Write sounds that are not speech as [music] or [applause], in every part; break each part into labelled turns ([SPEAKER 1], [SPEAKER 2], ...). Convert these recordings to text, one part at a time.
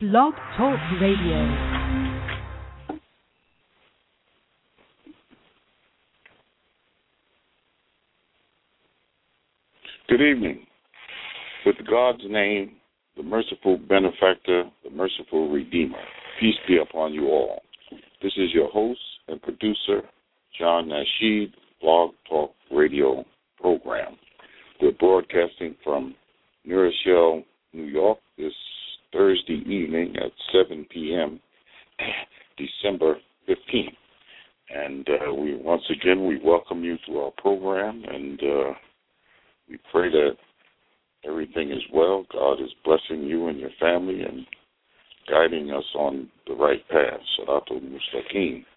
[SPEAKER 1] Blog Talk Radio.
[SPEAKER 2] Good evening. With God's name, the merciful benefactor, the merciful redeemer, peace be upon you all. This is your host and producer, John Nasheed, Blog Talk Radio program. We're broadcasting from New Rochelle, New York, this Thursday evening at 7 p.m., [clears throat] December 15th. And uh, we once again we welcome you to our program, and uh, we pray that everything is well. God is blessing you and your family and guiding us on the right path. Siratul Mustaqim. [clears throat]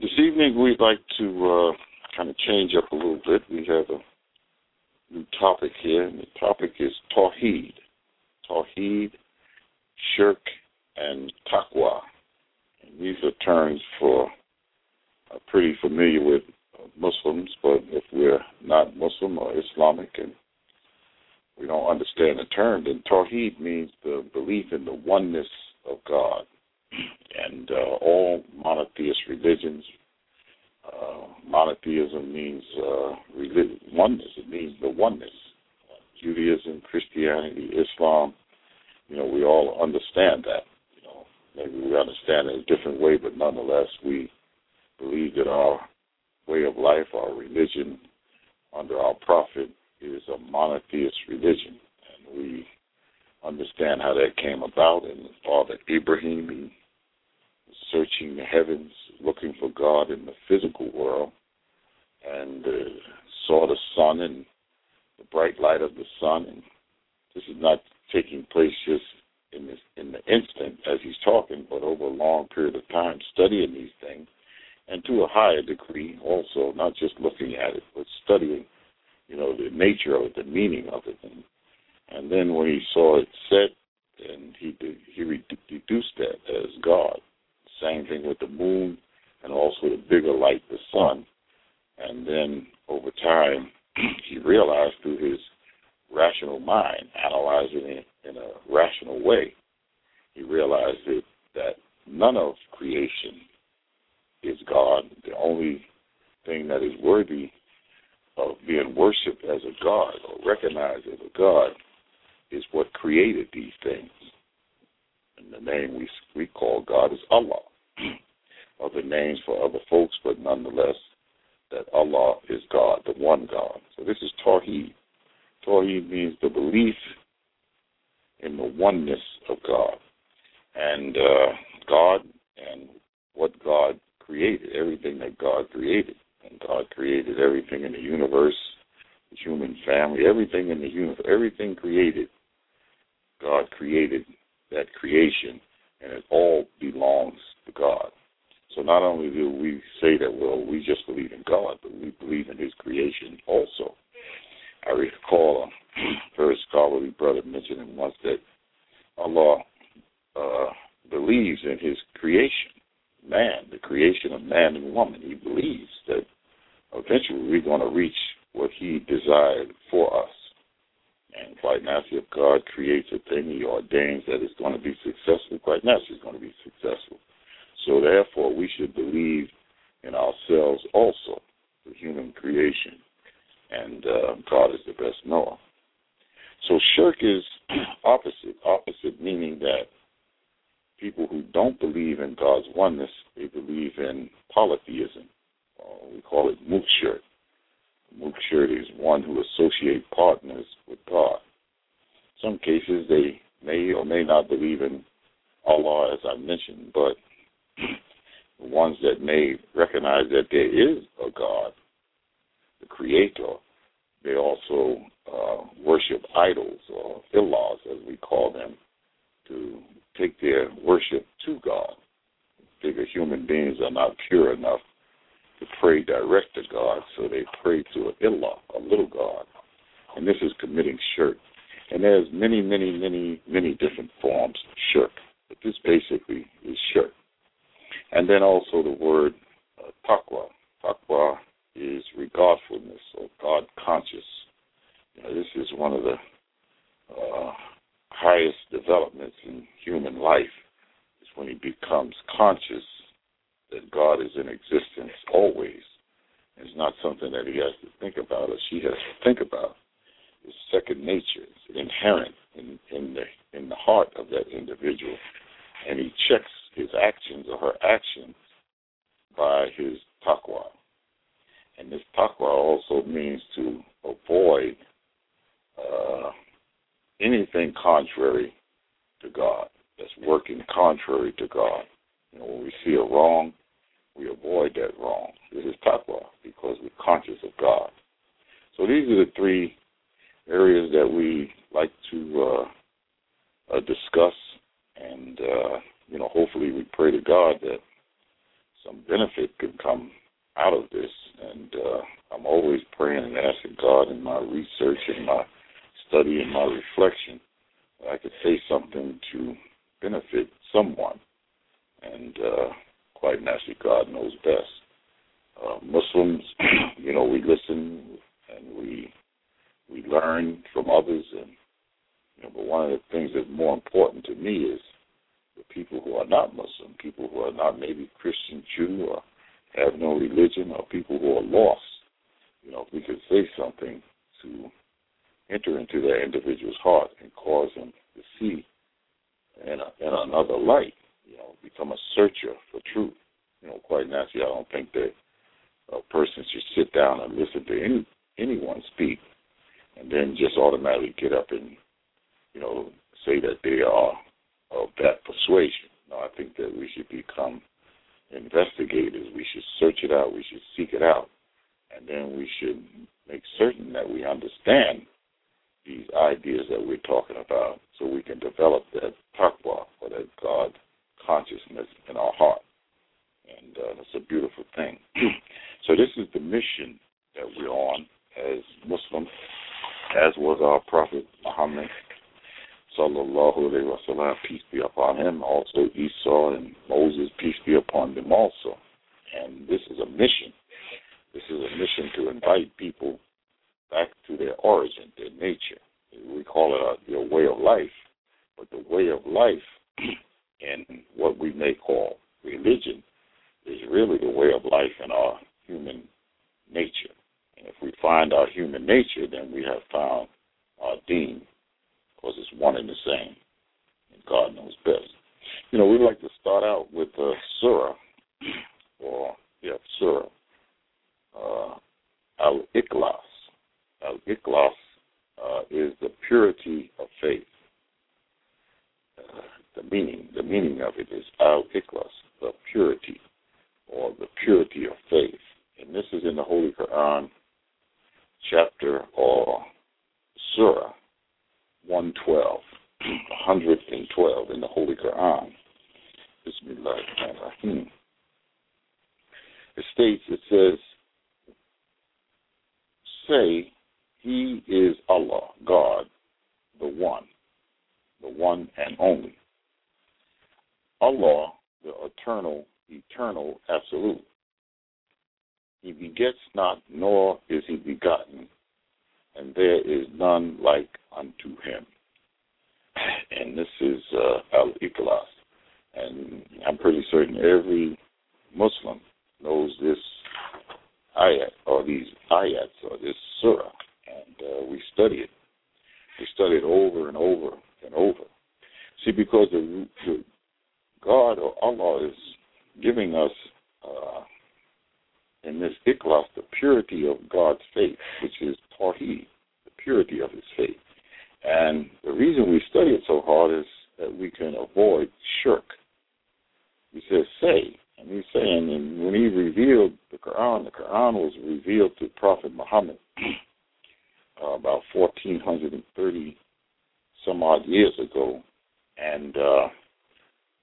[SPEAKER 2] This evening we'd like to uh, kind of change up a little bit. We have a new topic here, and the topic is Tawheed. Tawheed, Shirk, and Taqwa. And these are terms for uh, pretty familiar with Muslims, but if we're not Muslim or Islamic and we don't understand the term, then Tawheed means the belief in the oneness of God. [clears throat] And uh, all monotheist religions, uh, monotheism means uh, oneness. It means the oneness. Judaism, Christianity, Islam, you know, we all understand that. You know, maybe we understand it in a different way, but nonetheless, we believe that our way of life, our religion under our prophet is a monotheist religion. And we understand how that came about. And Father Abraham, he was searching the heavens, looking for God in the physical world, and uh, saw the sun and bright light of the sun. And this is not taking place just in this in the instant as he's talking, but over a long period of time studying these things and to a higher degree also, not just looking at it, but studying, you know, the nature of it, the meaning of it. And, and then when he saw it set, and he he deduced that as God. Same thing with the moon, and also the bigger light, the sun. And then over time, [clears throat] he realized through his rational mind, analyzing it in a rational way, he realized that, that none of creation is God. The only thing that is worthy of being worshipped as a God or recognized as a God is what created these things. And the name we we call God is Allah. [clears throat] other names for other folks, but nonetheless, that Allah is God, the one God. So this is Tawheed. Tawheed means the belief in the oneness of God. And uh, God and what God created, everything that God created. And God created everything in the universe, the human family, everything in the universe, everything created. God created that creation, and it all belongs to God. So not only do we say that, well, we just believe in God, but we believe in His creation also. I recall [clears throat] a very scholarly brother mentioning once that Allah uh, believes in His creation man, the creation of man and woman. He believes that eventually we're going to reach what he desired for us. And quite naturally, if God creates a thing, he ordains that it's going to be successful, quite naturally it's going to be successful. So therefore, we should believe in ourselves also, the human creation. And uh, God is the best knower. So shirk is [clears throat] opposite. Opposite meaning that people who don't believe in God's oneness, they believe in polytheism. Uh, we call it mukshir. Mukshir is one who associates partners with God. Some cases, they may or may not believe in Allah, as I mentioned, but the ones that may recognize that there is a God, the Creator, they also uh, worship idols or illahs, as we call them, to take their worship to God. Figure human beings are not pure enough to pray direct to God, so they pray to an illah, a little God. And this is committing shirk. And there's many, many, many, many different forms of shirk. But this basically is shirk. And then also the word uh, taqwa. Taqwa is regardfulness or God conscious. You know, this is one of the uh, highest developments in human life is when he becomes conscious that God is in existence always. It's not something that he has to think about or she has to think about. It's second nature. It's inherent in, in the in the heart of that individual. And he checks his actions or her actions by his taqwa. And this taqwa also means to avoid uh, anything contrary to God, that's working contrary to God. You know, when we see a wrong, we avoid that wrong. This is taqwa because we're conscious of God. So these are the three areas that we like to uh, uh, discuss, and uh, you know, hopefully, we pray to God that some benefit could come out of this. And uh, I'm always praying and asking God in my research and my study and my reflection that I could say something to benefit someone. And uh, quite naturally, God knows best. Uh, Muslims, [clears throat] you know, we listen and we we learn from others, and you know, but one of the things that's more important to me is people who are not Muslim, people who are not maybe Christian, Jew, or have no religion, or people who are lost. You know, if we could say something to enter into that individual's heart and cause them to see in, a, in another light, you know, become a searcher for truth. You know, quite naturally, I don't think that a person should sit down and listen to any anyone speak and then just automatically get up and, you know, say that they are of that persuasion. No, I think that we should become investigators. We should search it out. We should seek it out. And then we should make certain that we understand these ideas that we're talking about so we can develop that taqwa or that God consciousness in our heart. And uh, it's a beautiful thing. [clears throat] so this is the mission that we're on as Muslims, as was our Prophet Muhammad sallallahu alayhi wa sallam, peace be upon him, also Isa and Moses, peace be upon them also. And this is a mission. This is a mission to invite people back to their origin, their nature. We call it a, way of life, but the way of life [clears throat] and what we may call religion is really the way of life in our human nature. And if we find our human nature, then we have found our deen, because it's one and the same, and God knows best. You know, we like to start out with a surah, or yeah, surah, uh, al ikhlas. Al ikhlas uh, is the purity of faith. Uh, the meaning, the meaning of it is al ikhlas, the purity, or the purity of faith. And this is in the Holy Quran, chapter or surah 112, [clears throat] 112 in the Holy Quran. Bismillah rahim It states, it says, say, He is Allah, God, the One, the One and Only. Allah, the Eternal, Eternal, Absolute. He begets not, nor is he begotten, and there is none like unto him. And this is uh, Al Ikhlas. And I'm pretty certain every Muslim knows this ayat, or these ayats, or this surah. And uh, we study it. We study it over and over and over. See, because the, the God or Allah is giving us uh, in this ikhlas the purity of God's faith, which is tawheed, the purity of His faith. And the reason we study it so hard is that we can avoid shirk. He says, say. And he's saying, and when he revealed the Quran, the Quran was revealed to Prophet Muhammad [clears throat] uh, about 1430 some odd years ago. And uh,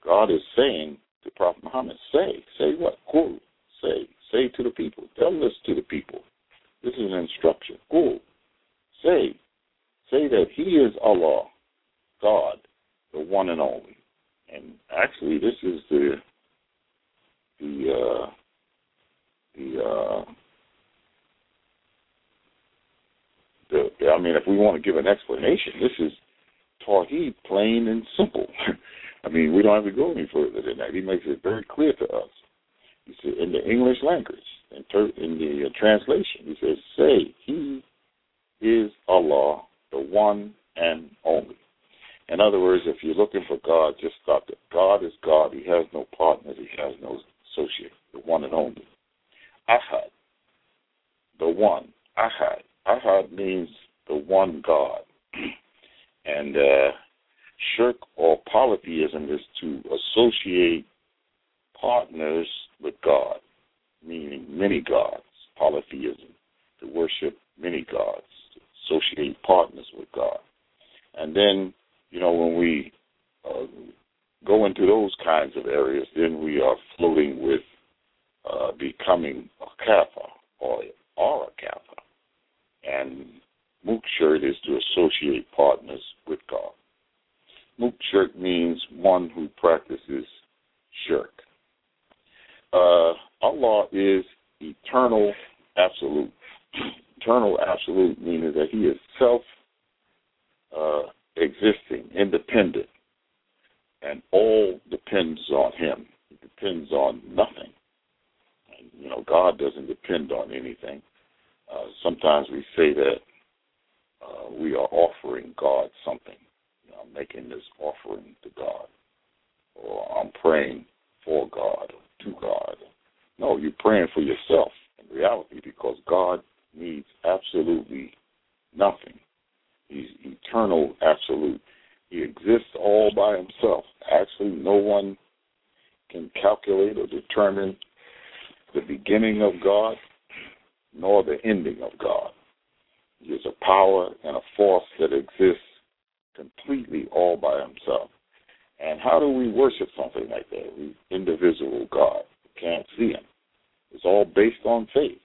[SPEAKER 2] God is saying to Prophet Muhammad, say, say what? Qul, say, say to the people. Tell this to the people. This is an instruction. Qul, say, say that He is Allah, God, the one and only. And actually, this is the the uh, the uh, the. I mean, if we want to give an explanation, this is Tawheed plain and simple. [laughs] I mean, we don't have to go any further than that. He makes it very clear to us. He said, in the English language, in, ter- in the uh, translation, he says, "Say, He is Allah, the one and only." In other words, if you're looking for God, just stop it. God is God. He has no partners. He has no associate. The one and only. Ahad, the one. Ahad. Ahad means the one God. [clears throat] and uh, shirk or polytheism is to associate partners with God, meaning many gods. Polytheism, to worship many gods, associate partners with God. And then, you know, when we uh, go into those kinds of areas, then we are floating with uh, becoming a kappa or, or a kappa. And Mukshert is to associate partners with God. Mukshert means one who practices shirk. Uh, Allah is eternal absolute. Eternal absolute meaning that He is self uh, existing, independent, and all depends on Him. It depends on nothing. And, you know, God doesn't depend on anything. Uh, sometimes we say that uh, we are offering God something. You know, I'm making this offering to God, or I'm praying for God or to God. No, you're praying for yourself in reality because God needs absolutely nothing. He's eternal, absolute. He exists all by himself. Actually, no one can calculate or determine the beginning of God nor the ending of God. He is a power and a force that exists completely all by himself. And how do we worship something like that? We indivisible God. We can't see him. It's all based on faith.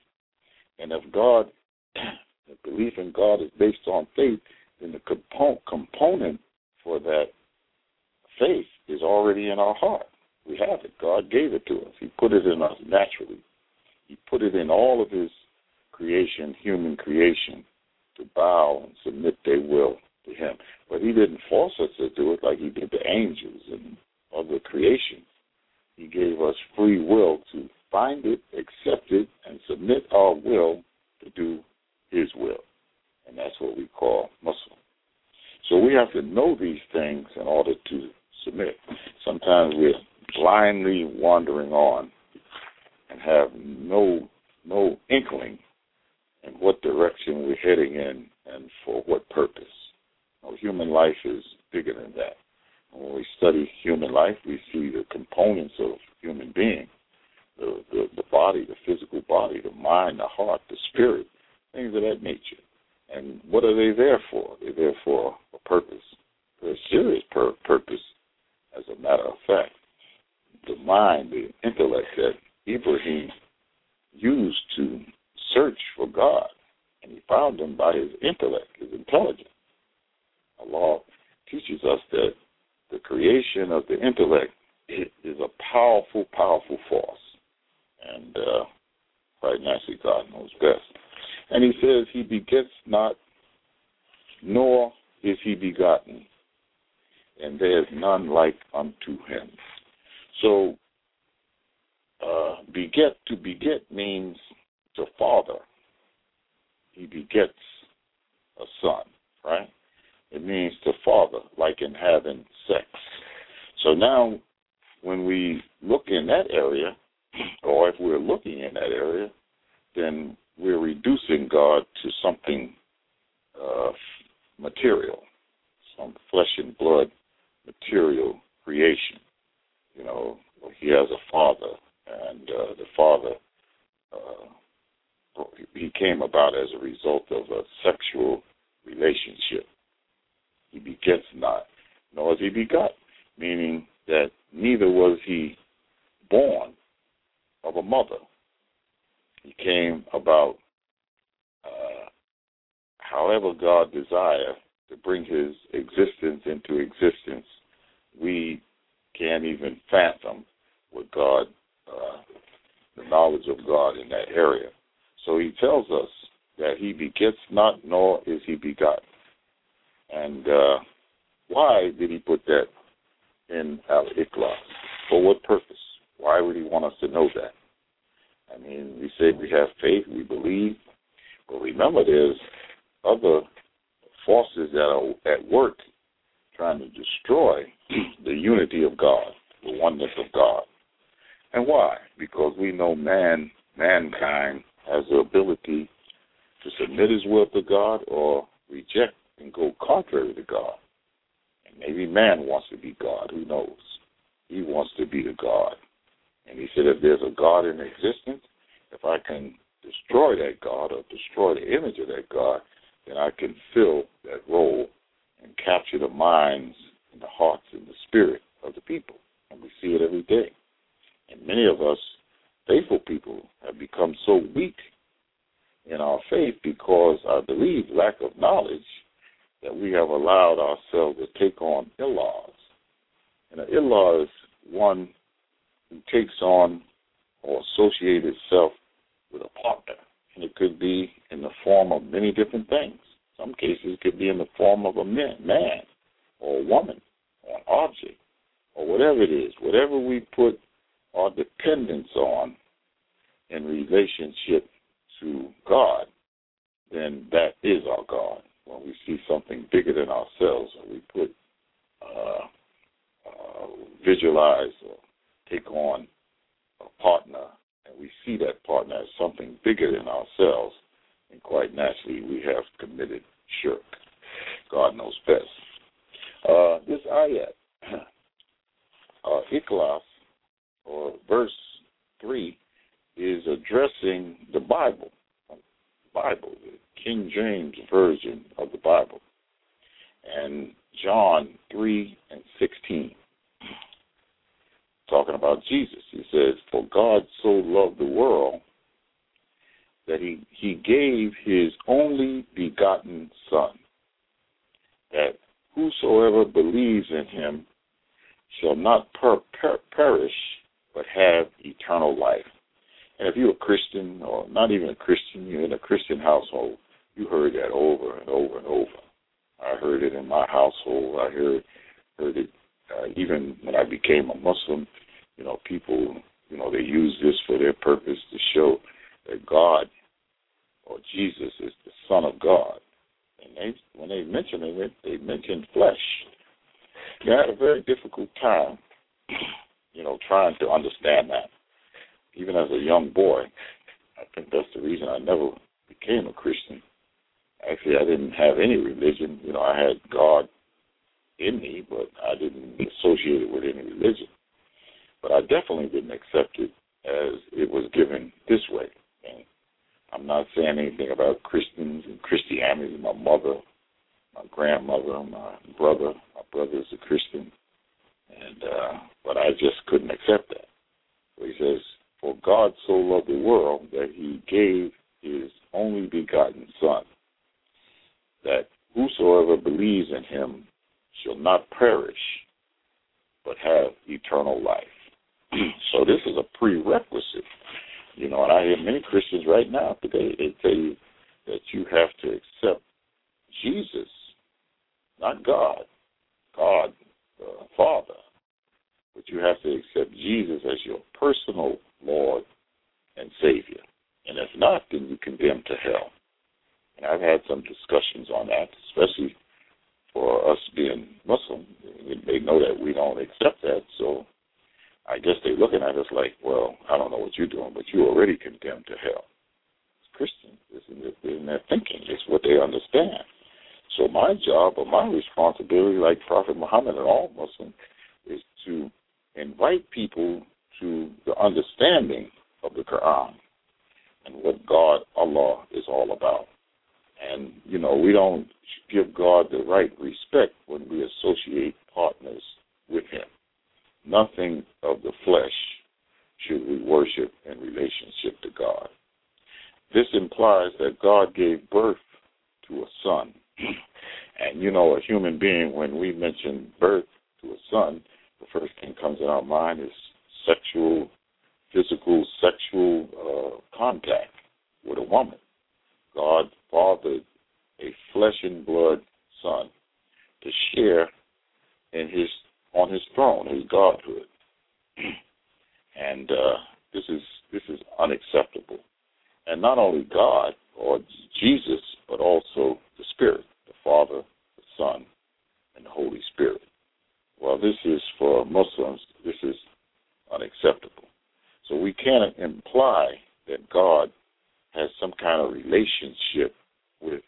[SPEAKER 2] And if God, [clears throat] the belief in God is based on faith, then the compo- component for that faith is already in our heart. We have it. God gave it to us. He put it in us naturally. He put it in all of His creation, human creation, to bow and submit their will to Him. But He didn't force us to do it like He did the angels and other creation. He gave us free will to find it, accept it, and submit our will to do His will. And that's what we call Muslim. So we have to know these things in order to submit. Sometimes we're blindly wandering on and have no no inkling in what direction we're heading in and for what purpose. Know, human life is bigger than that. When we study human life, we see the components of human being, the, the, the body, the physical body, the mind, the heart, the spirit, things of that nature. And what are they there for? They're there for a purpose, for a serious pur- purpose, as a matter of fact. The mind, the intellect that Ibrahim used to search for God, and he found him by his intellect, his intelligence. Allah teaches us that the creation of the intellect is a powerful, powerful force. And uh, quite naturally, God knows best. And he says, He begets not, nor is he begotten, and there is none like unto him. So, uh, beget, to beget means to father. He begets a son, right? It means to father, like in having sex. So now, when we look in that area, or if we're looking in that area, then we're reducing God to something uh, material, some flesh and blood material creation. You know, he has a father, and uh, the father uh, he came about as a result of a sexual relationship. He begets not, nor is he begot, meaning that neither was he born of a mother. He came about uh, however God desire to bring his existence into existence. We can't even fathom what God, uh, the knowledge of God in that area. So he tells us that he begets not, nor is he begotten. And uh, why did he put that in Al Ikhlas? For what purpose? Why would he want us to know that? I mean, we say we have faith, we believe, but remember there's other forces that are at work trying to destroy [clears throat] the unity of God, the oneness of God. And why? Because we know man, mankind has the ability to submit his will to God or reject and go contrary to God. And maybe man wants to be God. Who knows? He wants to be the God. And he said, if there's a God in existence, if I can destroy that God or destroy the image of that God, then I can fill that role and capture the minds and the hearts and the spirit of the people. And we see it every day. And many of us, faithful people, have become so weak in our faith because I believe lack of knowledge that we have allowed ourselves to take on laws. And an law is one who takes on or associates itself with a partner. And it could be in the form of many different things. Some cases it could be in the form of a man, man or a woman or an object or whatever it is. Whatever we put our dependence on in relationship to God, then that is our God. When we see something bigger than ourselves, or we put uh, uh, visualize or take on a partner, and we see that partner as something bigger than ourselves, and quite naturally we have committed shirk. God knows best. Uh, this ayat, [clears throat] uh, Ikhlas, or verse 3, is addressing the Bible. Bible, the King James Version of the Bible. And John 3 and 16, talking about Jesus. He says, For God so loved the world that he, he gave his only begotten Son, that whosoever believes in him shall not per- per- perish, but have eternal life. And if you're a Christian, or not even a Christian, you're in a Christian household, you heard that over and over and over. I heard it in my I heard heard it uh, even when I became a Muslim. You know, people, you know, they use this for their purpose to show that God or Jesus is the Son of God. And they, when they mention it, they mention flesh. I had a very difficult time, you know, trying to understand that. Even as a young boy, I think that's the reason I never became a Christian. Actually, I didn't have any religion. You know, I had God in me, but I didn't associate it with any religion. But I definitely didn't accept it as it was given this way. And I'm not saying anything about Christians and Christianity. My mother, my grandmother, my brother, my brother is a Christian, and uh, but I just couldn't accept that. So he says, "For God so loved the world that He gave His only begotten Son, that whosoever believes in Him shall not perish, but have eternal life." so this is a prerequisite you know, and I hear many Christians right now today, they tell you that you have to accept Jesus, not God, God the Father, but you have to accept Jesus as your personal Lord and Savior. And if not, then you condemn to hell. And I've had some discussions on that, especially for us being Muslim. They know that we don't accept that, so I guess they're looking at us like, well, I don't know what you're doing, but you're already condemned to hell. It's Christian. It's in, in their thinking. It's what they understand. So my job or my responsibility, like Prophet Muhammad and all Muslims, is to invite people to the understanding of the Quran and what God, Allah, is all about. And, you know, we don't give God the right respect when we associate partners with Him nothing of the flesh should we worship in relationship to God. This implies that God gave birth to a son. [clears throat] and you know, a human being, when we mention birth to a son, the first thing comes in our mind is sexual, physical, sexual uh, contact with a woman. God fathered a flesh and blood son to share on his throne, his godhood. [clears throat] and uh, this is this is unacceptable. And not only God or Jesus, but also the Spirit, the Father, the Son, and the Holy Spirit. Well, this is for Muslims, this is unacceptable. So we can't imply that God has some kind of relationship with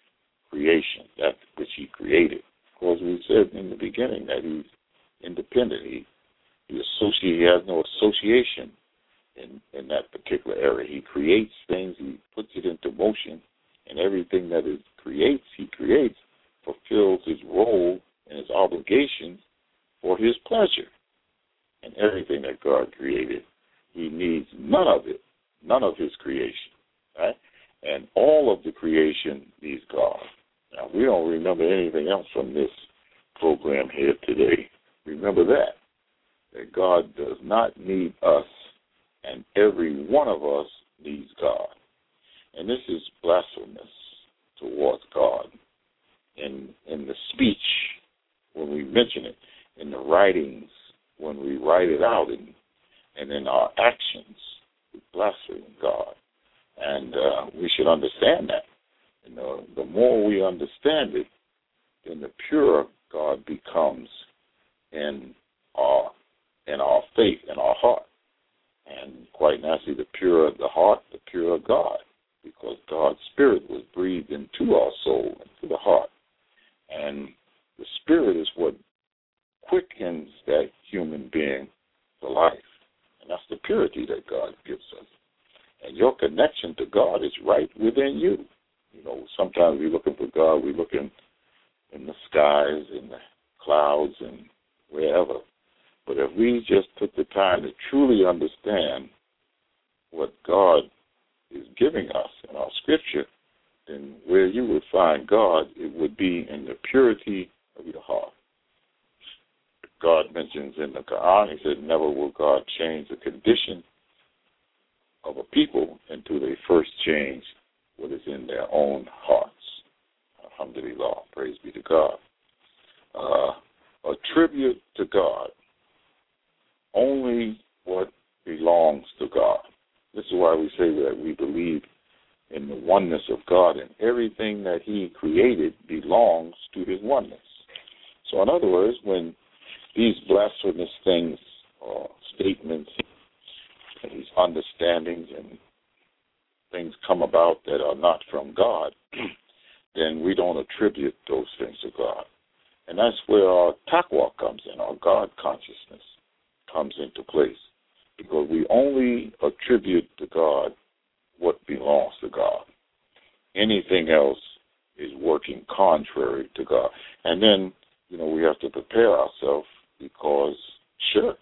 [SPEAKER 2] creation, that which He created. Of course, we said in the beginning that He's independent. He he associate he has no association in in that particular area. He creates things, he puts it into motion, and everything that it creates, he creates, fulfills his role and his obligations for his pleasure. And everything that God created, he needs none of it, none of his creation. Right? And all of the creation needs God. Now we don't remember anything else from this program here today. Remember that. That God does not need us and every one of us needs God. And this is blasphemous towards God. In in the speech when we mention it, in the writings when we write it out, and and in our actions, we blaspheme God. And uh, we should understand that. You know, the more we understand it, then the purer God becomes in our in our faith, in our heart. And quite naturally, the purer the heart, the purer God, because God's Spirit was breathed into our soul, into the heart. And the Spirit is what quickens that human being to life. And that's the purity that God gives us. And your connection to God is right within you. You know, sometimes we're looking for God, we're looking in the skies, in the clouds, and wherever. But if we just took the time to truly understand what God is giving us in our scripture, then where you would find God, it would be in the purity of your heart. In the Quran, He said, Never will God change the condition of a people until they first change what is in their own hearts. Alhamdulillah. Praise be to God. Uh, a tribute to God only what belongs to God. This is why we say that we believe in the oneness of God, and everything that He created belongs to His oneness. So, in other words, when these blasphemous things or statements, and these understandings and things come about that are not from God, [clears throat] then we don't attribute those things to God. And that's where our taqwa comes in, our God consciousness comes into place because we only attribute to God what belongs to God. Anything else is working contrary to God. And then, you know, we have to prepare ourselves because shirk,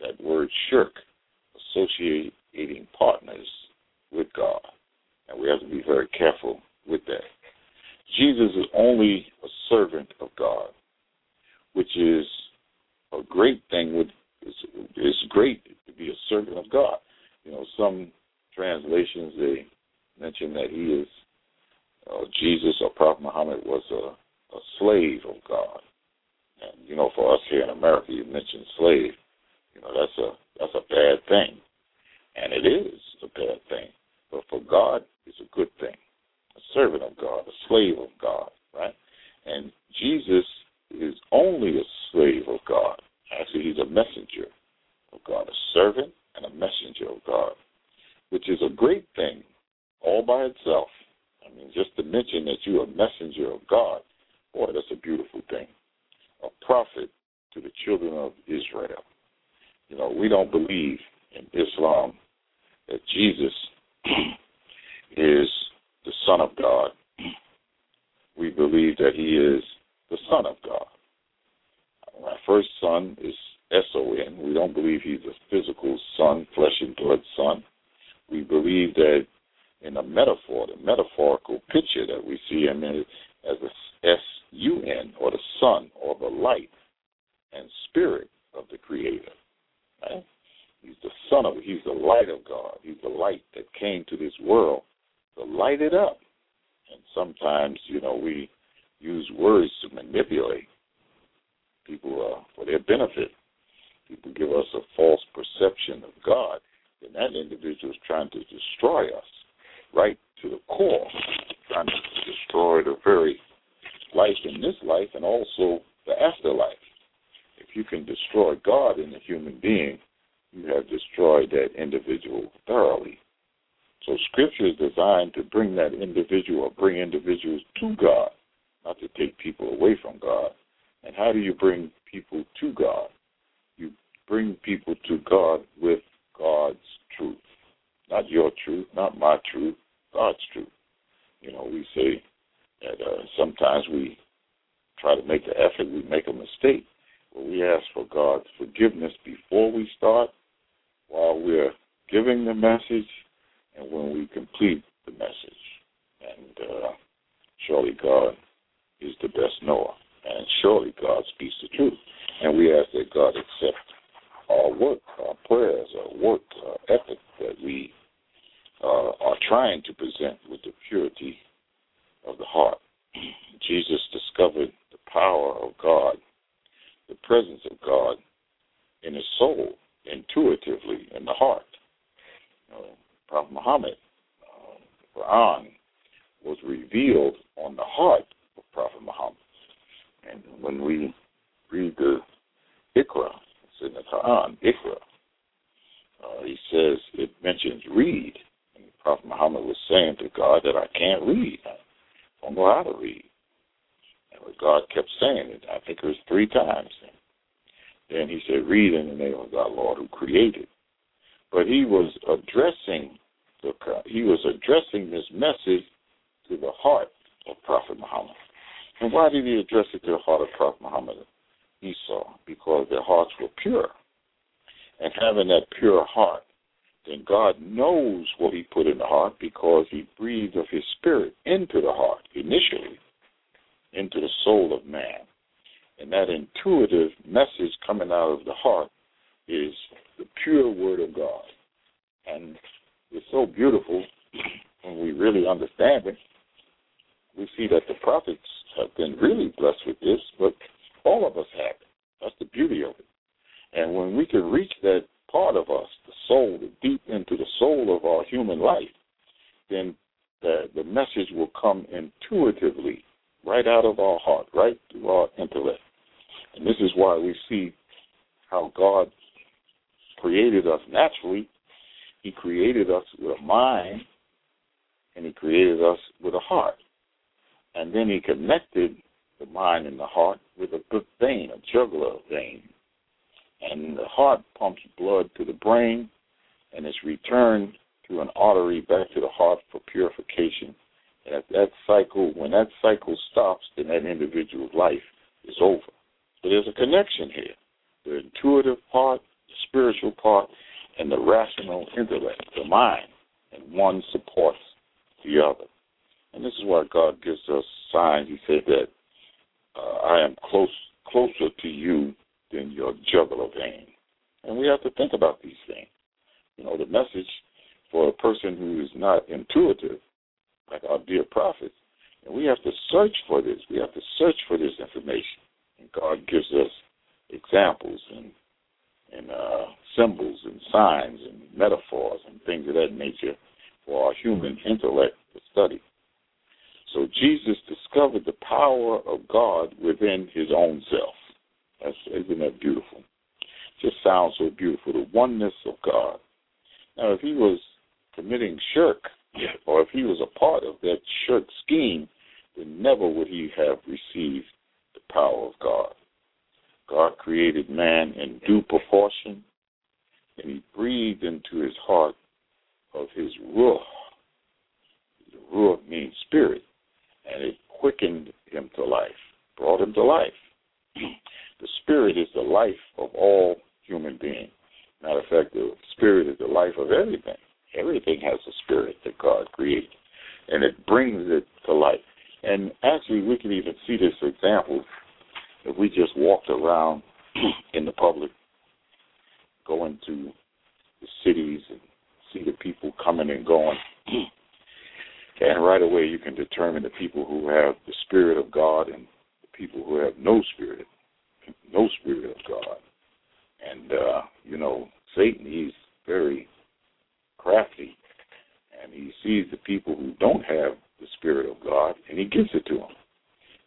[SPEAKER 2] that word shirk, associating partners with God. And we have to be very careful with that. Jesus is only a servant of God, which is a great thing with it's, great to be a servant of God. You know, some translations they mention that he is uh, Jesus or Prophet Muhammad was a, a slave of God. And you know, for us here in America, you mentioned slave. You know, that's a that's a bad thing, and it is a bad thing. But for God, it's a good thing. A servant of God, a slave of God, right? And Jesus is only a slave of God. Actually, he's a messenger of God, a servant and a messenger of God, which is a great thing all by itself. I mean, just to mention that you're a messenger of God, boy, that's a beautiful thing. A prophet to the children of Israel. You know, we don't believe in Islam that Jesus [clears throat] is the Son of God. We believe that he is the Son of God. My first son is S O N. We don't believe he's a physical son, flesh and blood son. We believe that in a metaphor, the metaphorical picture that we see him in as the S U N or the sun, or the light and spirit of the Creator. Right? He's the son of, he's the light of God. He's the light that came to this world to light it up. And sometimes, you know, we use words to manipulate people uh, for their benefit. People give us a false perception of God, and that individual is trying to destroy us right to the core, trying to destroy the very life in this life and also the afterlife. If you can destroy God in a human being, you have destroyed that individual thoroughly. So Scripture is designed to bring that individual bring individuals to God, not to take people away from God. And how do you bring people to God? You bring people to God with God's truth. Not your truth, not my truth, God's truth. You know, we say that uh, sometimes we try to make the effort, we make a mistake. Well, we ask for God's forgiveness before we start, while we're giving the message, and when we complete the message. And uh, surely God is the best knower, and surely God speaks the truth. And we ask that God accept our work, our prayers, our work, our ethic that we uh, are trying to present with the purity of the heart. [clears throat] Jesus discovered the power of God, the presence of God in his soul, intuitively in the heart. Prophet Muhammad, uh, the Quran, was revealed on the heart of Prophet Muhammad. And when we read the Iqra, it's in the Quran, Iqra, uh, he says it mentions read. Prophet Muhammad was saying to God that I can't read. I don't know how to read. And God kept saying it. I think it was three times. Then he said, read in the name of God, Lord, who created. But he was addressing the he was addressing this message to the heart of Prophet Muhammad. And why did he address it to the heart of Prophet Muhammad? Esau, because their hearts were pure. And having that pure heart, then God knows what he put in the heart because he breathed of his spirit into the heart initially, into the soul of man. And that intuitive message coming out of the heart is the pure word of God. And it's so beautiful when we really understand it. We see that the prophets have been really blessed with this, but all of us have it. That's the beauty of it. And when we can reach that part of us, the soul, deep into the soul of our human life, then the, the message will come intuitively right out of our heart, right through our intellect. And this is why we see how God created us naturally. He created us with a mind, and He created us with a heart. And then He connected the mind and the heart with a good vein, a jugular vein. And the heart pumps blood to the brain, and it's returned through an artery back to the heart for purification. And at that cycle, when that cycle stops, then that individual's life is over. So there's a connection here. The intuitive part, the spiritual part, and the rational intellect, the mind, and one supports the other. And this is why God gives us signs. He said that uh, I am close closer to you than your jugular vein. And we have to think about these things. You know, the message for a person who is not intuitive, like our dear prophets, and we have to search for this. We have to search for this information. And God gives us examples and and uh, symbols and signs and metaphors and things of that nature for our human intellect to study. So Jesus discovered the power of God within his own self. That's, isn't that beautiful? Just sounds so beautiful. The oneness of God. Now, if he was committing shirk, or if he was a part of that shirk scheme, then never would he have received the power of God. God created man in due proportion, and he breathed into his heart of his ruach. Ruach means spirit and it quickened him to life, brought him to life. [clears throat] the spirit is the life of all human beings. Matter of fact, the spirit is the life of everything. Everything has a spirit that God created, and it brings it to life. And actually, we can even see this example if we just walked around [clears throat] in the public, going to the cities and see the people coming and going. [clears throat] And right away, you can determine the people who have the Spirit of God and people who have no Spirit, no spirit of God. And uh, you know, Satan he's very crafty and he sees the people who don't have the spirit of God and he gives it to them.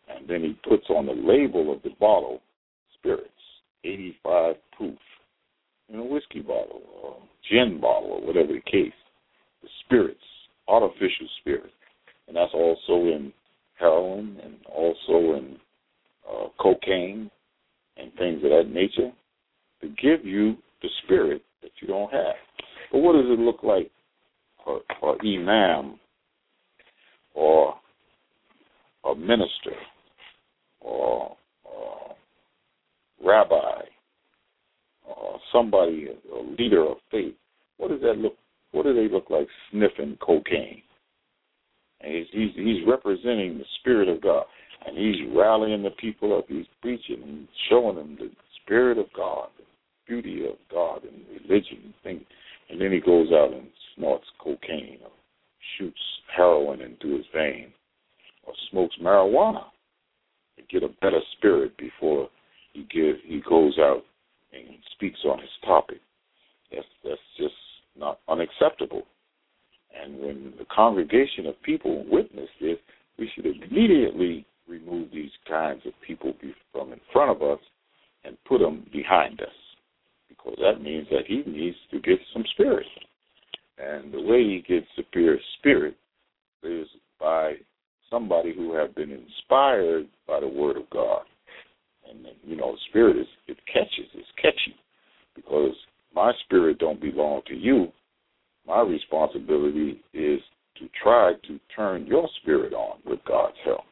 [SPEAKER 2] And then he puts on the label of the bottle spirits, 85 proof, in a whiskey bottle or gin bottle or whatever the case. The spirits, artificial spirits. And that's also in heroin and also in uh, cocaine and things of that nature to give you the spirit that you don't have. But what does it look like for, for imam or a minister or, or rabbi or somebody, a leader of faith? What does that look? What do they look like sniffing cocaine? And he's, he's, he's representing the Spirit of God. And he's rallying the people up. He's preaching and showing them the Spirit of God, the beauty of God and religion and things. And then he goes out and snorts cocaine or shoots heroin into his vein or smokes marijuana to get a better spirit before he give he goes out and speaks on his topic. That's that's just not unacceptable. And when the congregation of people witness this, we should immediately remove these kinds of people from in front of us and put them behind us. Because that means that he needs to get some spirit. And the way he gets superior spirit is by somebody who have been inspired by the word of God. And you know, spirit is it catches, it's catchy. Because my spirit don't belong to you, my responsibility is to try to turn your spirit on with God's help.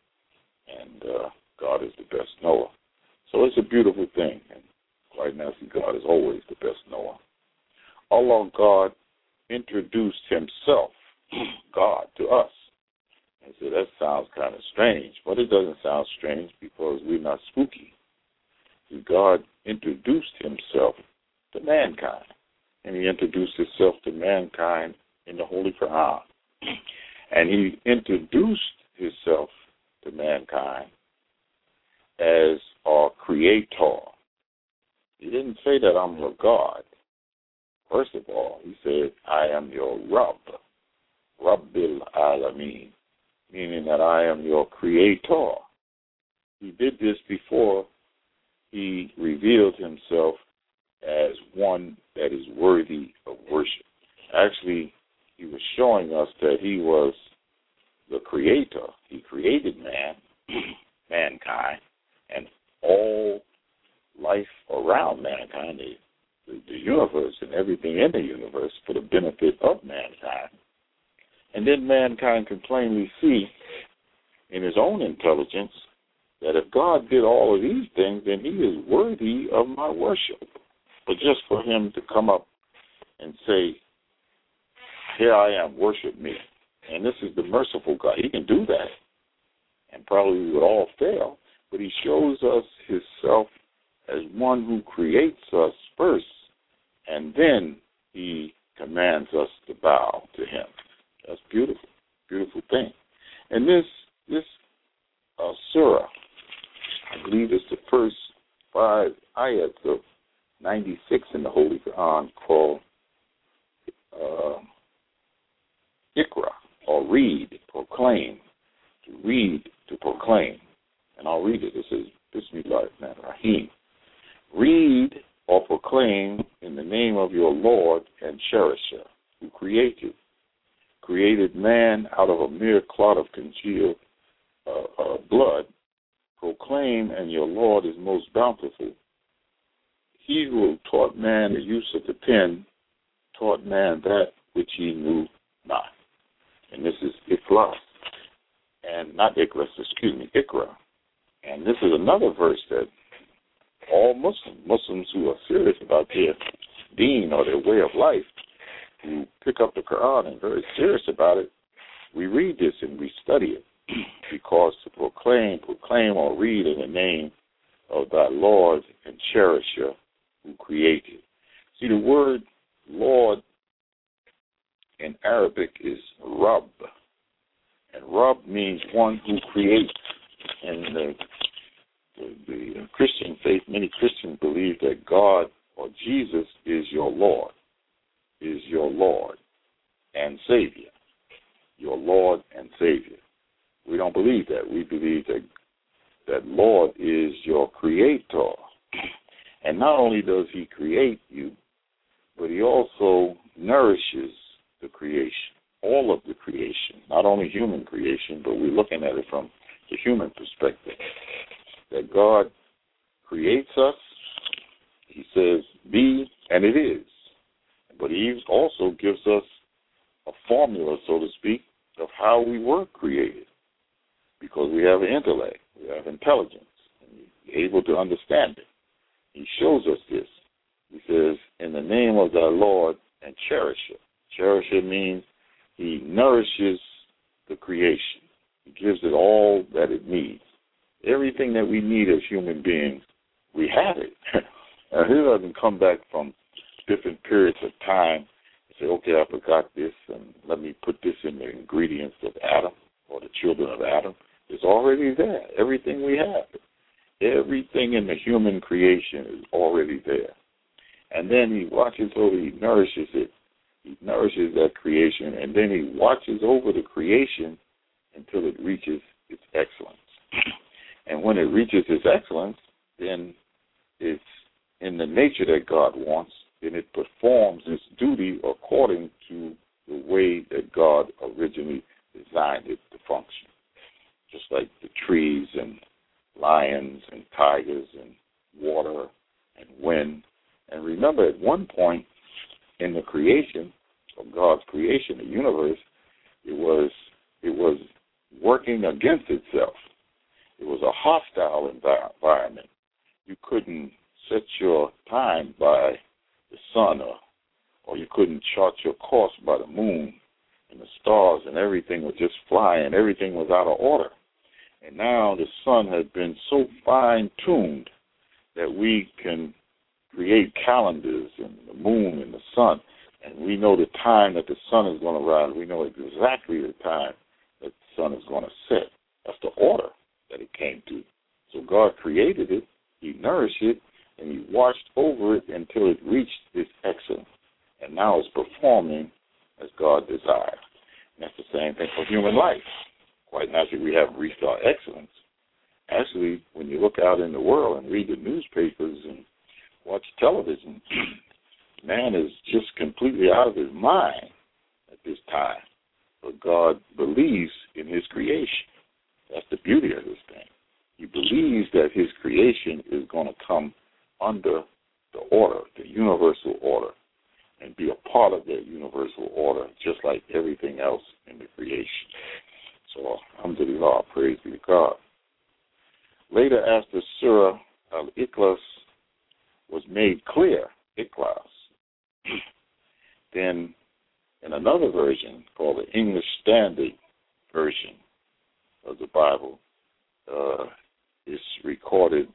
[SPEAKER 2] And uh, God is the best knower. So it's a beautiful thing. And quite naturally, God is always the best knower. Allah God introduced himself, [clears throat] God, to us. And so that sounds kind of strange, but it doesn't sound strange because we're not spooky. God introduced himself to mankind and he introduced himself to mankind in the Holy Quran. [clears throat] And he introduced himself to mankind as our creator. He didn't say that I'm your God. First of all, he said, I am your Rabb, Rabbil Alameen, meaning that I am your creator. He did this before he revealed himself as one that is worthy of worship. Actually, he was showing us that he was the creator. He created man, [clears throat] mankind, and all life around mankind, the, the universe and everything in the universe for the benefit of mankind. And then mankind can plainly see in his own intelligence that if God did all of these things, then he is worthy of my worship. But just for him to come up and say, Here I am, worship me. And this is the merciful God. He can do that. And probably we would all fail. But he shows us himself as one who creates us first. And then he commands us to bow to him. That's beautiful. Beautiful thing. And this this uh, surah, I believe it's the first five ayats of 96 in the Holy Quran called uh, Ikra, or read, proclaim, to read, to proclaim. And I'll read it. This is Bismillah Rahim. Read or proclaim in the name of your Lord and cherisher, who created, created man out of a mere clot of congealed uh, uh, blood. Proclaim, and your Lord is most bountiful he who taught man the use of the pen taught man that which he knew not. And this is Ikhlas. And not Ikhlas, excuse me, Ikra. And this is another verse that all Muslims, Muslims who are serious about their deen or their way of life, who pick up the Quran and very serious about it, we read this and we study it [clears throat] because to proclaim, proclaim or read in the name of thy Lord and cherisher who created. See, the word Lord in Arabic is Rab. And Rab means one who creates. And the the, the Christian faith, many Christians believe that God or Jesus is your Lord, is your Lord and Savior, your Lord and Savior. We don't believe that. We believe that that Lord is your Creator, and not only does He create you, but He also nourishes the creation, all of the creation, not only human creation, but we're looking at it from the human perspective. That God creates us, He says, be, and it is. But He also gives us a formula, so to speak, of how we were created. Because we have intellect, we have intelligence, and we're able to understand it. He shows us this. He says, In the name of thy Lord and cherish it. Cherish it means he nourishes the creation. He gives it all that it needs. Everything that we need as human beings, we have it. [laughs] now, he doesn't come back from different periods of time and say, okay, I forgot this, and let me put this in the ingredients of Adam or the children of Adam. It's already there. Everything we have. Everything in the human creation is already there. And then he watches over, he nourishes it. He nourishes that creation, and then he watches over the creation until it reaches its excellence. And when it reaches its excellence, then it's in the nature that God wants, then it performs its duty according to the way that God originally designed it to function. Just like the trees and lions and tigers and water and wind. And remember, at one point in the creation of God's creation, the universe, it was it was working against itself. It was a hostile environment. You couldn't set your time by the sun, or or you couldn't chart your course by the moon and the stars, and everything was just flying. Everything was out of order. And now the sun has been so fine tuned that we can create calendars and the moon and the sun, and we know the time that the sun is going to rise. We know exactly the time that the sun is going to set. That's the order that it came to. So God created it, He nourished it, and He watched over it until it reached its excellence. And now it's performing as God desired. And that's the same thing for human life quite naturally we have reached our excellence. Actually, when you look out in the world and read the newspapers and watch television, man is just completely out of his mind at this time. But God believes in his creation. That's the beauty of this thing. He believes that his creation is going to come under the order, the universal order, and be a part of that universal order, just like everything else in the creation. So, alhamdulillah, praise be to God. Later, after Surah Al Ikhlas was made clear, Ikhlas, [clears throat] then in another version called the English Standard Version of the Bible, uh, is recorded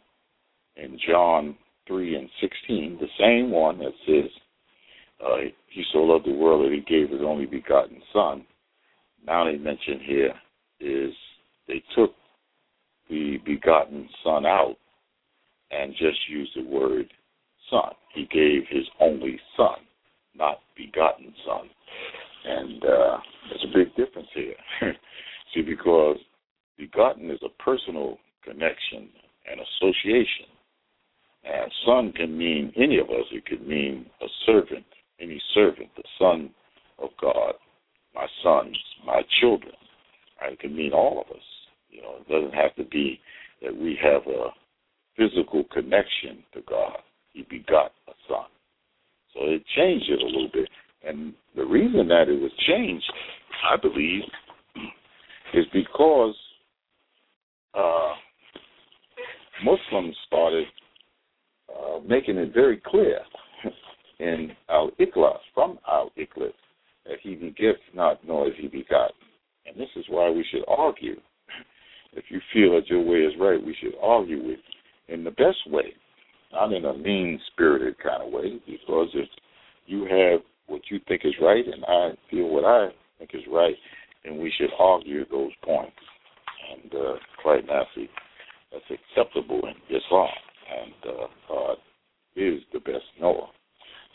[SPEAKER 2] in John 3 and 16, the same one that says, uh, He so loved the world that He gave His only begotten Son. Now they mention here is they took the begotten Son out and just used the word Son. He gave His only Son, not begotten Son. And uh, there's a big difference here. [laughs] See, because begotten is a personal connection and association. And son can mean any of us. It could mean a servant, any servant, the son of God, my sons, my children. Right? It can mean all of us. You know, it doesn't have to be that we have a physical connection to God. He begot a son. So it changed it a little bit. And the reason that it was changed, I believe, is because uh, Muslims started uh, making it very clear [laughs] in Al Ikhlas, from Al Ikhlas, that he begets not nor is he begotten. And this is why we should argue. If you feel that your way is right, we should argue with in the best way, not in a mean spirited kind of way, because if you have what you think is right and I feel what I think is right, then we should argue those points. And uh, quite naturally, that's acceptable acceptable in Islam, and uh, God is the best knower.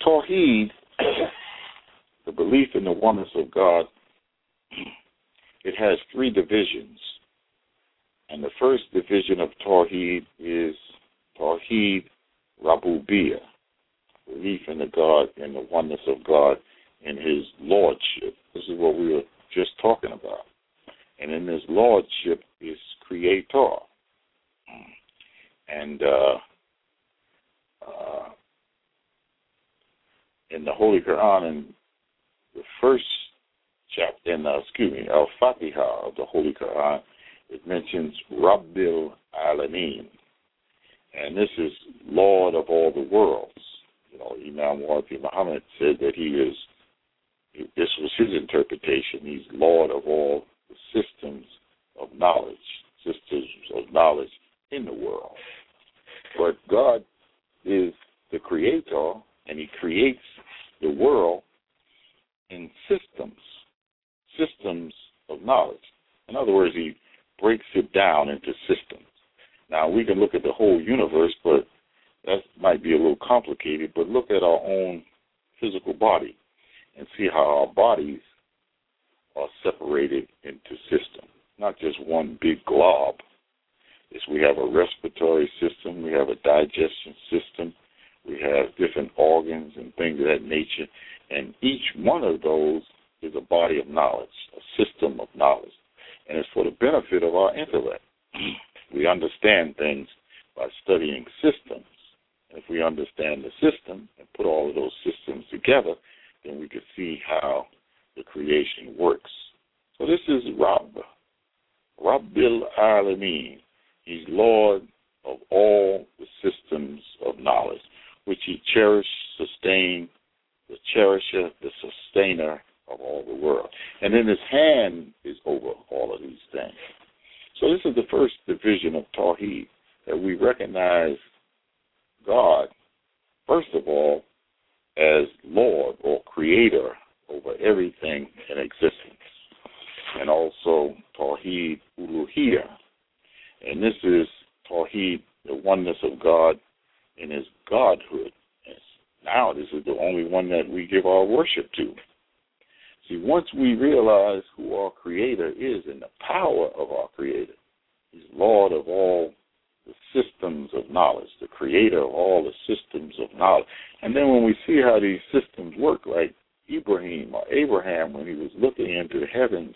[SPEAKER 2] Tawheed, [coughs] the belief in the oneness of God, [clears throat] it has three divisions. And the first division of Tawheed is Tawheed Rabubiyah, belief in the God in the oneness of God in His lordship. This is what we were just talking about. And in His lordship is Creator, and uh, uh, in the Holy Quran, in the first chapter, in uh, excuse me, Al Fatiha of the Holy Quran, it mentions Rabbil Alameen, and this is Lord of all the worlds. You know, Imam Warith Muhammad said that he is. This was his interpretation. He's Lord of all the systems of knowledge, systems of knowledge in the world. But God is the creator, and He creates the world in systems, systems of knowledge. In other words, He breaks it down into systems. Now, we can look at the whole universe, but that might be a little complicated. But look at our own physical body and see how our bodies are separated into systems, not just one big glob is we have a respiratory system, we have a digestion system, we have different organs and things of that nature, and each one of those is a body of knowledge, a system of knowledge, and it's for the benefit of our intellect. [clears throat] we understand things by studying systems. If we understand the system and put all of those systems together, then we can see how the creation works. So this is Rabb, Rabbil Alameen, He's Lord of all the systems of knowledge, which he cherished, sustained, the cherisher, the sustainer of all the world. And in his hand is over all of these things. So this is the first division of Tawheed, that we recognize God, first of all, as Lord or Creator over everything in existence. And also Tawheed Uluhiyah, and this is Tawheed, the oneness of God in his Godhood. Now this is the only one that we give our worship to. See, once we realize who our Creator is and the power of our Creator, He's Lord of all the systems of knowledge, the Creator of all the systems of knowledge. And then when we see how these systems work, like Ibrahim or Abraham, when he was looking into the heavens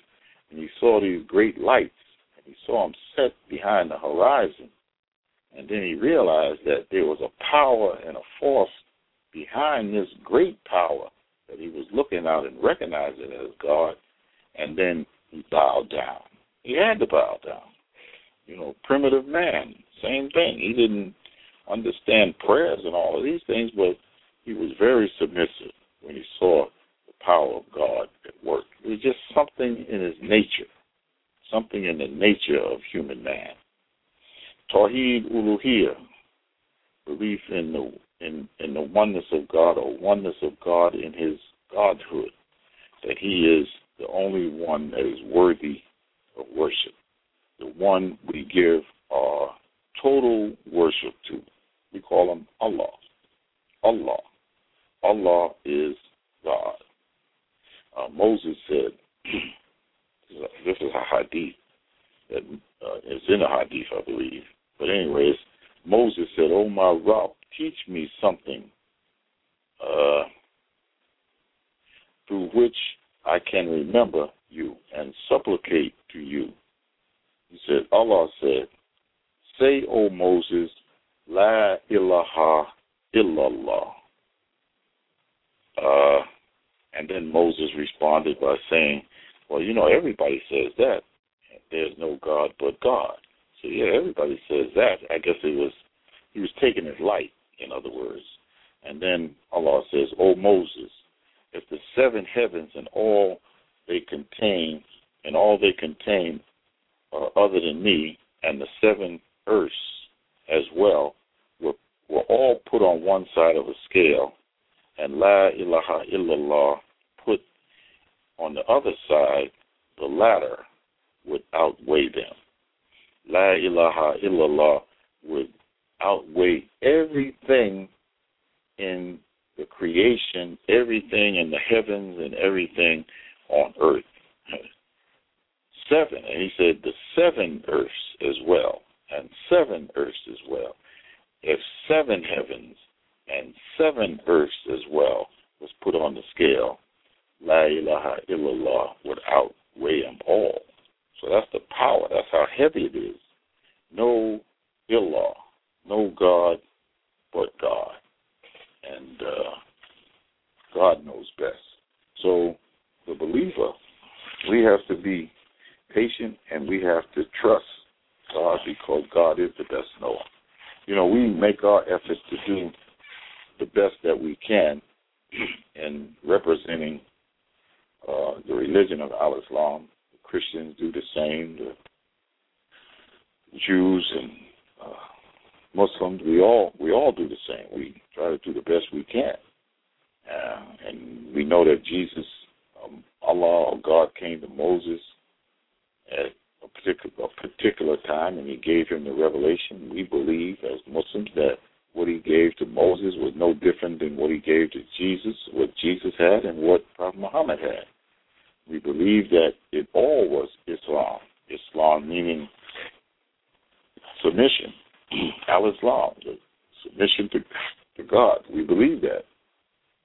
[SPEAKER 2] and he saw these great lights, and he saw them set behind the horizon. And then he realized that there was a power and a force behind this great power that he was looking at and recognizing as God. And then he bowed down. He had to bow down. You know, primitive man, same thing. He didn't understand prayers and all of these things, but he was very submissive when he saw the power of God at work. It was just something in his nature something in the nature of human man. Tawheed Uluhiyah, belief in the in, in the oneness of God or oneness of God in his godhood, that he is the only one that is worthy of worship, the one we give our total worship to. We call him Allah. Allah. Allah is God. Uh, Moses said, [clears throat] this is a hadith that uh, is in a hadith, I believe. But anyways, Moses said, "Oh my Rabb, teach me something uh, through which I can remember you and supplicate to you." He said, Allah said, "Say, O Moses, La ilaha illallah." Uh, and then Moses responded by saying, well, you know, everybody says that. There's no God but God. So yeah, everybody says that. I guess it was he was taking his light, in other words. And then Allah says, O Moses, if the seven heavens and all they contain and all they contain are other than me, and the seven earths as well were were all put on one side of a scale, and La ilaha illallah put on the other side, the latter would outweigh them. La ilaha illallah would outweigh everything in the creation, everything in the heavens, and everything on earth. Seven, and he said the seven earths as well, and seven earths as well. If seven heavens and seven earths as well was put on the scale, La ilaha illallah would outweigh them all. So that's the power. That's how heavy it is. No illah, no God but God. And uh, God knows best. So the believer, we have to be patient and we have to trust God because God is the best knower. You know, we make our efforts to do the best that we can in representing uh, the religion of Al Islam. Christians do the same. The Jews and uh, Muslims, we all we all do the same. We try to do the best we can, uh, and we know that Jesus, um, Allah or God, came to Moses at a particular a particular time, and He gave him the revelation. We believe as Muslims that what He gave to Moses was no different than what He gave to Jesus, what Jesus had, and what Prophet Muhammad had. We believe that it all was Islam. Islam meaning submission, [clears throat] Al Islam, the submission to, to God. We believe that.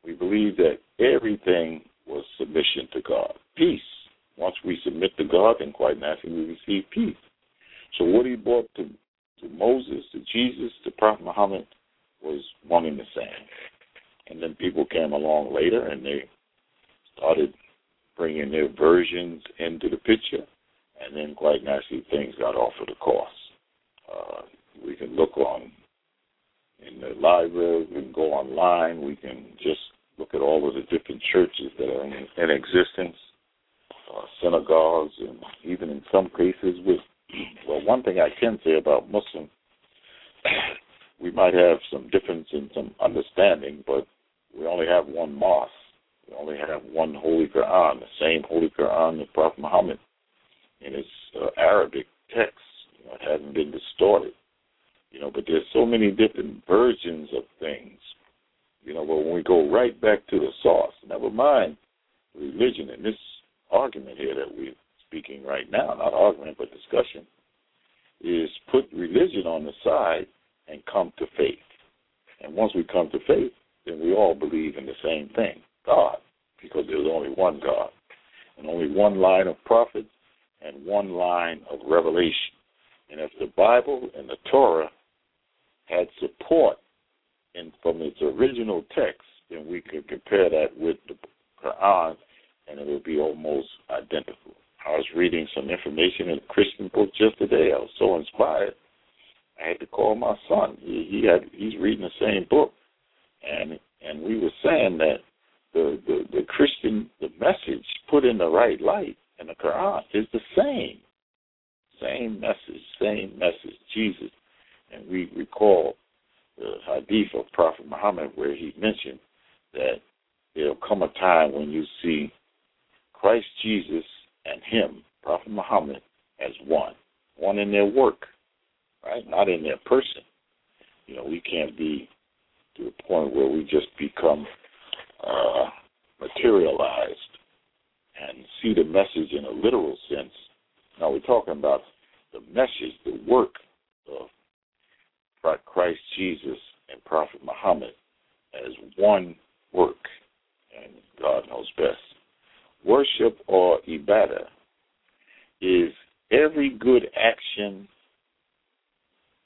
[SPEAKER 2] We believe that everything was submission to God. Peace. Once we submit to God, then quite naturally we receive peace. So what he brought to, to Moses, to Jesus, to Prophet Muhammad was one and the same. And then people came along later and they started bringing their versions into the picture. And then quite naturally things got off of the course. Uh, we can look on in the library, we can go online, we can just look at all of the different churches that are in, in existence, uh, synagogues, and even in some cases with, well, one thing I can say about Muslims, [coughs] we might have some difference in some understanding, but we only have one mosque. We only have one Holy Quran, the same Holy Quran that Prophet Muhammad in his uh, Arabic text you know, it hasn't been distorted. You know, but there's so many different versions of things. You know, but when we go right back to the source, never mind religion in this argument here that we're speaking right now, not argument but discussion, is put religion on the side and come to faith. And once we come to faith, then we all believe in the same thing, God, because there's only one God and only one line of prophets and one line of revelation. And if the Bible and the Torah had support in from its original text, then we could compare that with the Quran, and it would be almost identical. I was reading some information in a Christian book just today. I was so inspired. I had to call my son. He, he had he's reading the same book, and and we were saying that the, the the Christian the message put in the right light in the Quran is the same same message, same message, Jesus. And we recall the hadith of Prophet Muhammad where he mentioned that there'll come a time when you see Christ Jesus and him, Prophet Muhammad, as one. One in their work, right? Not in their person. You know, we can't be to the point where we just become uh, materialized and see the message in a literal sense. Now we're talking about the message, the work of Christ Jesus and Prophet Muhammad as one work, and God knows best. Worship or ibadah is every good action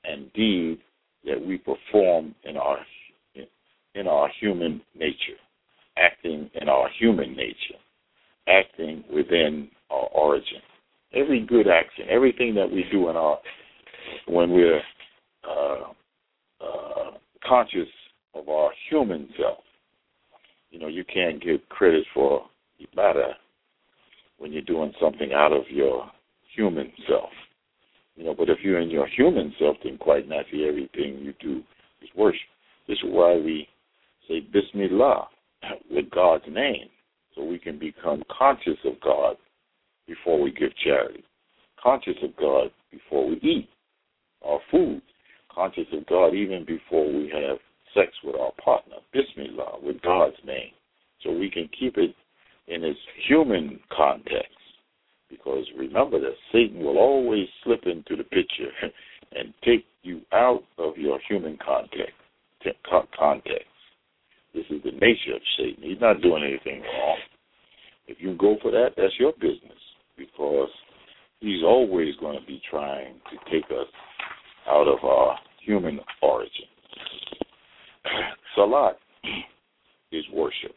[SPEAKER 2] and deed that we perform in our in our human nature, acting in our human nature, acting within our origin every good action, everything that we do in our when we're uh, uh, conscious of our human self. You know, you can't get credit for ibadah when you're doing something out of your human self. You know, but if you're in your human self, then quite naturally everything you do is worship. This is why we say Bismillah [coughs] with God's name, so we can become conscious of God before we give charity, conscious of God before we eat our food, conscious of God even before we have sex with our partner, Bismillah, with God's name. So we can keep it in its human context. Because remember that Satan will always slip into the picture [laughs] and take you out of your human context. Context. This is the nature of Satan. He's not doing anything wrong. If you go for that, that's your business because he's always going to be trying to take us out of our human origin. Salat is worship.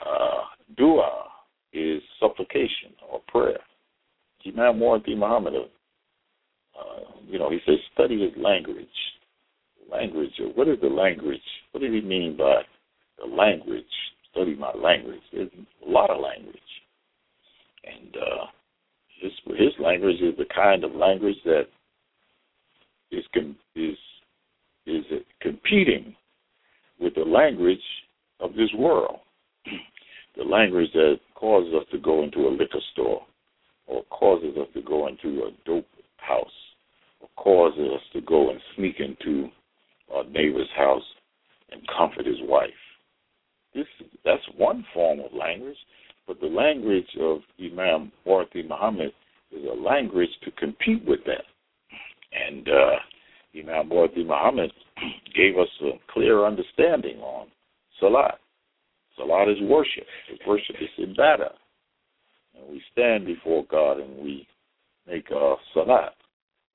[SPEAKER 2] Uh, dua is supplication or prayer. Imam Muhammad Muhammad, uh, you know, he says study his language. Language, or what is the language? What did he mean by the language? Study my language. There's a lot of language, and uh, his his language is the kind of language that is is is competing with the language of this world, [clears throat] the language that causes us to go into a liquor store, or causes us to go into a dope house, or causes us to go and sneak into our neighbor's house and comfort his wife. This that's one form of language, but the language of Imam Warith Muhammad is a language to compete with that. And uh, Imam Warith Muhammad [clears throat] gave us a clear understanding on Salat. Salat is worship. Worship is ibadah. And we stand before God and we make our salat.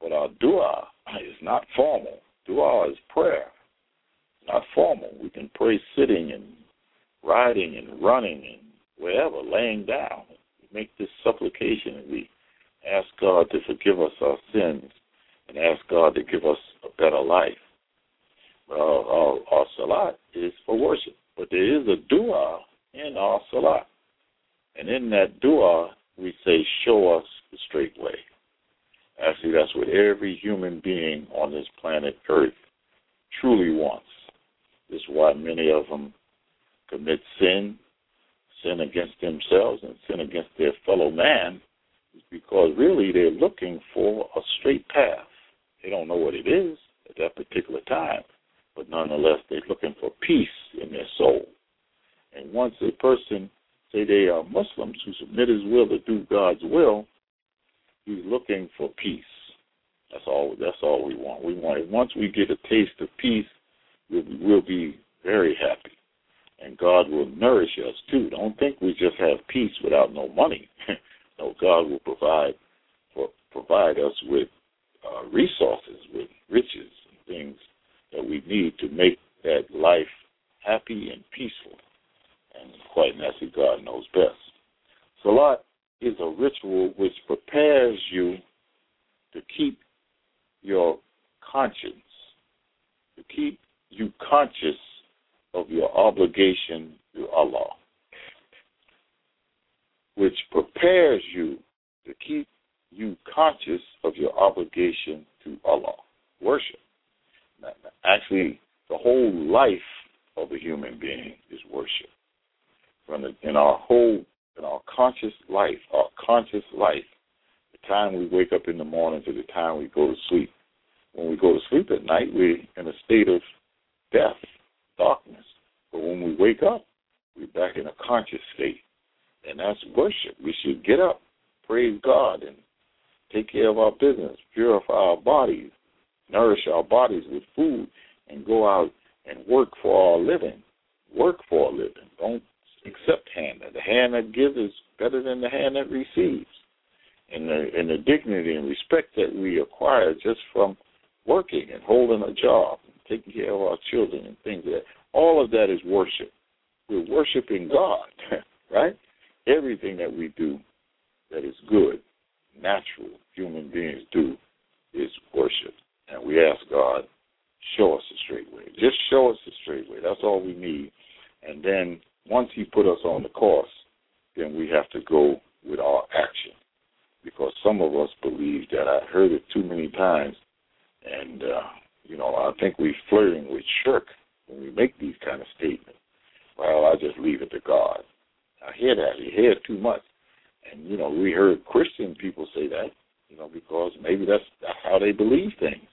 [SPEAKER 2] But our dua is not formal. Dua is prayer, not formal. We can pray sitting and riding and running and wherever, laying down. We make this supplication and we ask God to forgive us our sins and ask God to give us a better life. Our, our salat is for worship, but there is a dua in our salat. And in that dua, we say, Show us the straight way. Actually, that's what every human being on this planet Earth truly wants. This is why many of them commit sin, sin against themselves, and sin against their fellow man, is because really they're looking for a straight path. They don't know what it is at that particular time, but nonetheless they're looking for peace in their soul. And once a person say they are Muslims who submit his will to do God's will, he's looking for peace. That's all. That's all we want. We want. Once we get a taste of peace, we'll we'll be very happy, and God will nourish us too. Don't think we just have peace without no money. [laughs] no, God will provide for, provide us with uh, resources, with riches and things that we need to make that life happy and peaceful. And quite naturally, God knows best. Salat is a ritual which prepares you to keep your conscience, to keep you conscious of your obligation to Allah, which prepares you to keep you conscious of your obligation to Allah, worship. Actually, the whole life of a human being is worship. From the, in our whole, in our conscious life, our conscious life, the time we wake up in the morning to the time we go to sleep. When we go to sleep at night, we're in a state of death, darkness. But when we wake up, we're back in a conscious state. And that's worship. We should get up, praise God, and take care of our business, purify our bodies, nourish our bodies with food, and go out and work for our living. Work for a living. Don't accept hand. The hand that gives is better than the hand that receives. And the, and the dignity and respect that we acquire just from working and holding a job, and taking care of our children and things like that, all of that is worship. We're worshiping God, [laughs] right? Everything that we do that is good, natural, human beings do is worship. And we ask God, show us the straight way. Just show us the straight way. That's all we need. And then once He put us on the course, then we have to go with our action. Because some of us believe that I heard it too many times, and uh, you know I think we're flirting with shirk when we make these kind of statements. Well, I just leave it to God. I hear that. You hear it too much. And, you know, we heard Christian people say that, you know, because maybe that's, how they believe things.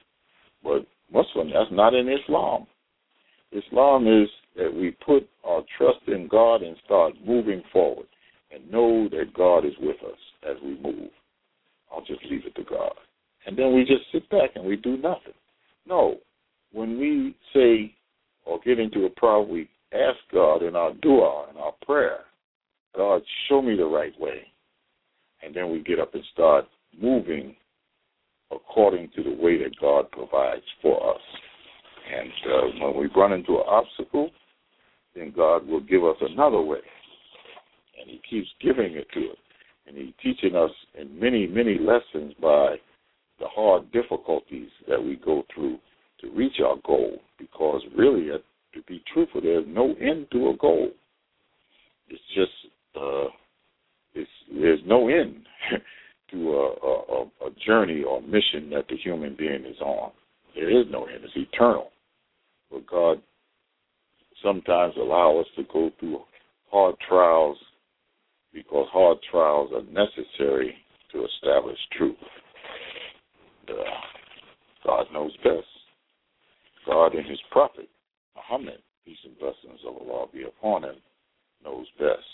[SPEAKER 2] But Muslim, that's not in Islam. Islam is that we put our trust in God and start moving forward and know that God is with us as we move. I'll just leave it to God. And then we just sit back and we do nothing. No. When we say or get into a problem, we ask God in our dua, in our prayer, God, show me the right way. And then we get up and start moving according to the way that God provides for us. And uh, when we run into an obstacle, then God will give us another way. And He keeps giving it to us. And He's teaching us in many, many lessons by the hard difficulties that we go through to reach our goal. Because really, uh, to be truthful, there's no end to a goal. It's just uh, it's, there's no end [laughs] to a, a, a journey or mission that the human being is on. There is no end. It's eternal. But God sometimes allows us to go through hard trials because hard trials are necessary to establish truth. Uh, God knows best. God and His prophet, Muhammad, peace and blessings of Allah be upon him, knows best.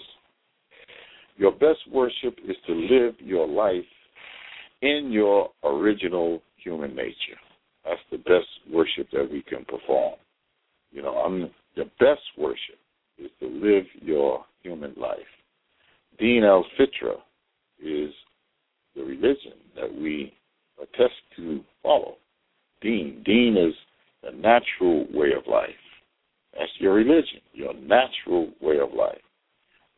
[SPEAKER 2] Your best worship is to live your life in your original human nature. That's the best worship that we can perform. You know, I'm the best worship is to live your human life. Deen al Fitra is the religion that we attest to follow. Deen. Deen is the natural way of life. That's your religion, your natural way of life.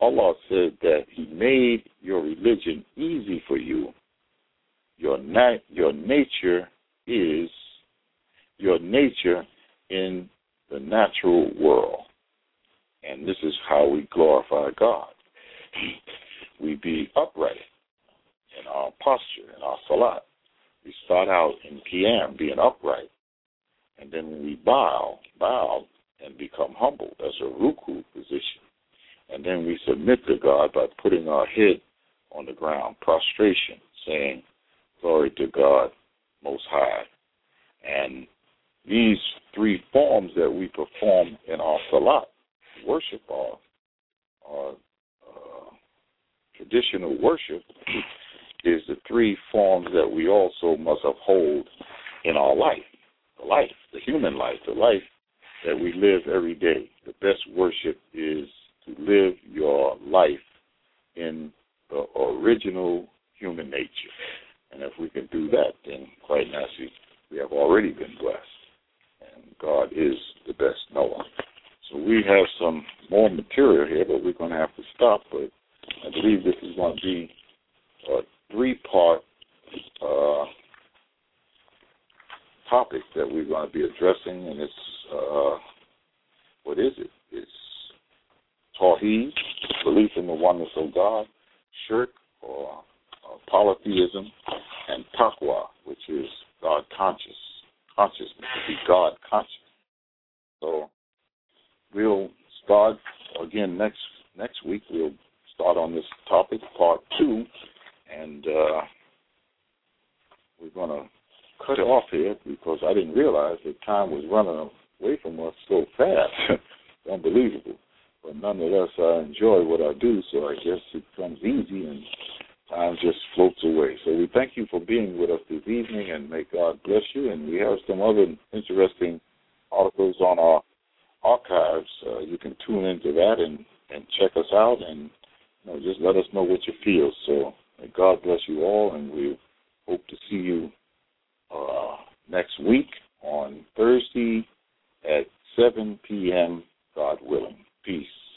[SPEAKER 2] Allah said that He made your religion easy for you. Your na- your nature is your nature in the natural world. And this is how we glorify God. [laughs] We be upright in our posture, in our salat. We start out in Qiyam, being upright. And then we bow, bow and become humble. That's a ruku position. And then we submit to God by putting our head on the ground, prostration, saying, Glory to God Most High. And these three forms that we perform in our salat, worship, our uh, traditional worship, is the three forms that we also must uphold in our life. The life, the human life, the life that we live every day. The best worship is live your life in the original human nature. And if we can do that, then quite naturally, we have already been blessed. And God is the best knower. So we have some more material here, but we're going to have to stop. But I believe this is going to be a three part uh, topic that we're going to be addressing, and it's uh, what is it? It's Tawheed, belief in the oneness of God, Shirk or uh, polytheism, and Taqwa, which is God conscious, consciousness, to be God conscious. So we'll start again next next week. We'll start on this topic, part two, and uh, we're going to cut it off here because I didn't realize that time was running away from us so fast. [laughs] Unbelievable. But nonetheless, I enjoy what I do, so I guess it comes easy and time just floats away. So we thank you for being with us this evening, and may God bless you. And we have some other interesting articles on our archives. Uh, you can tune into that and, and check us out, and you know, just let us know what you feel. So may God bless you all, and we hope to see you uh, next week on Thursday at 7 p.m., God willing. Peace.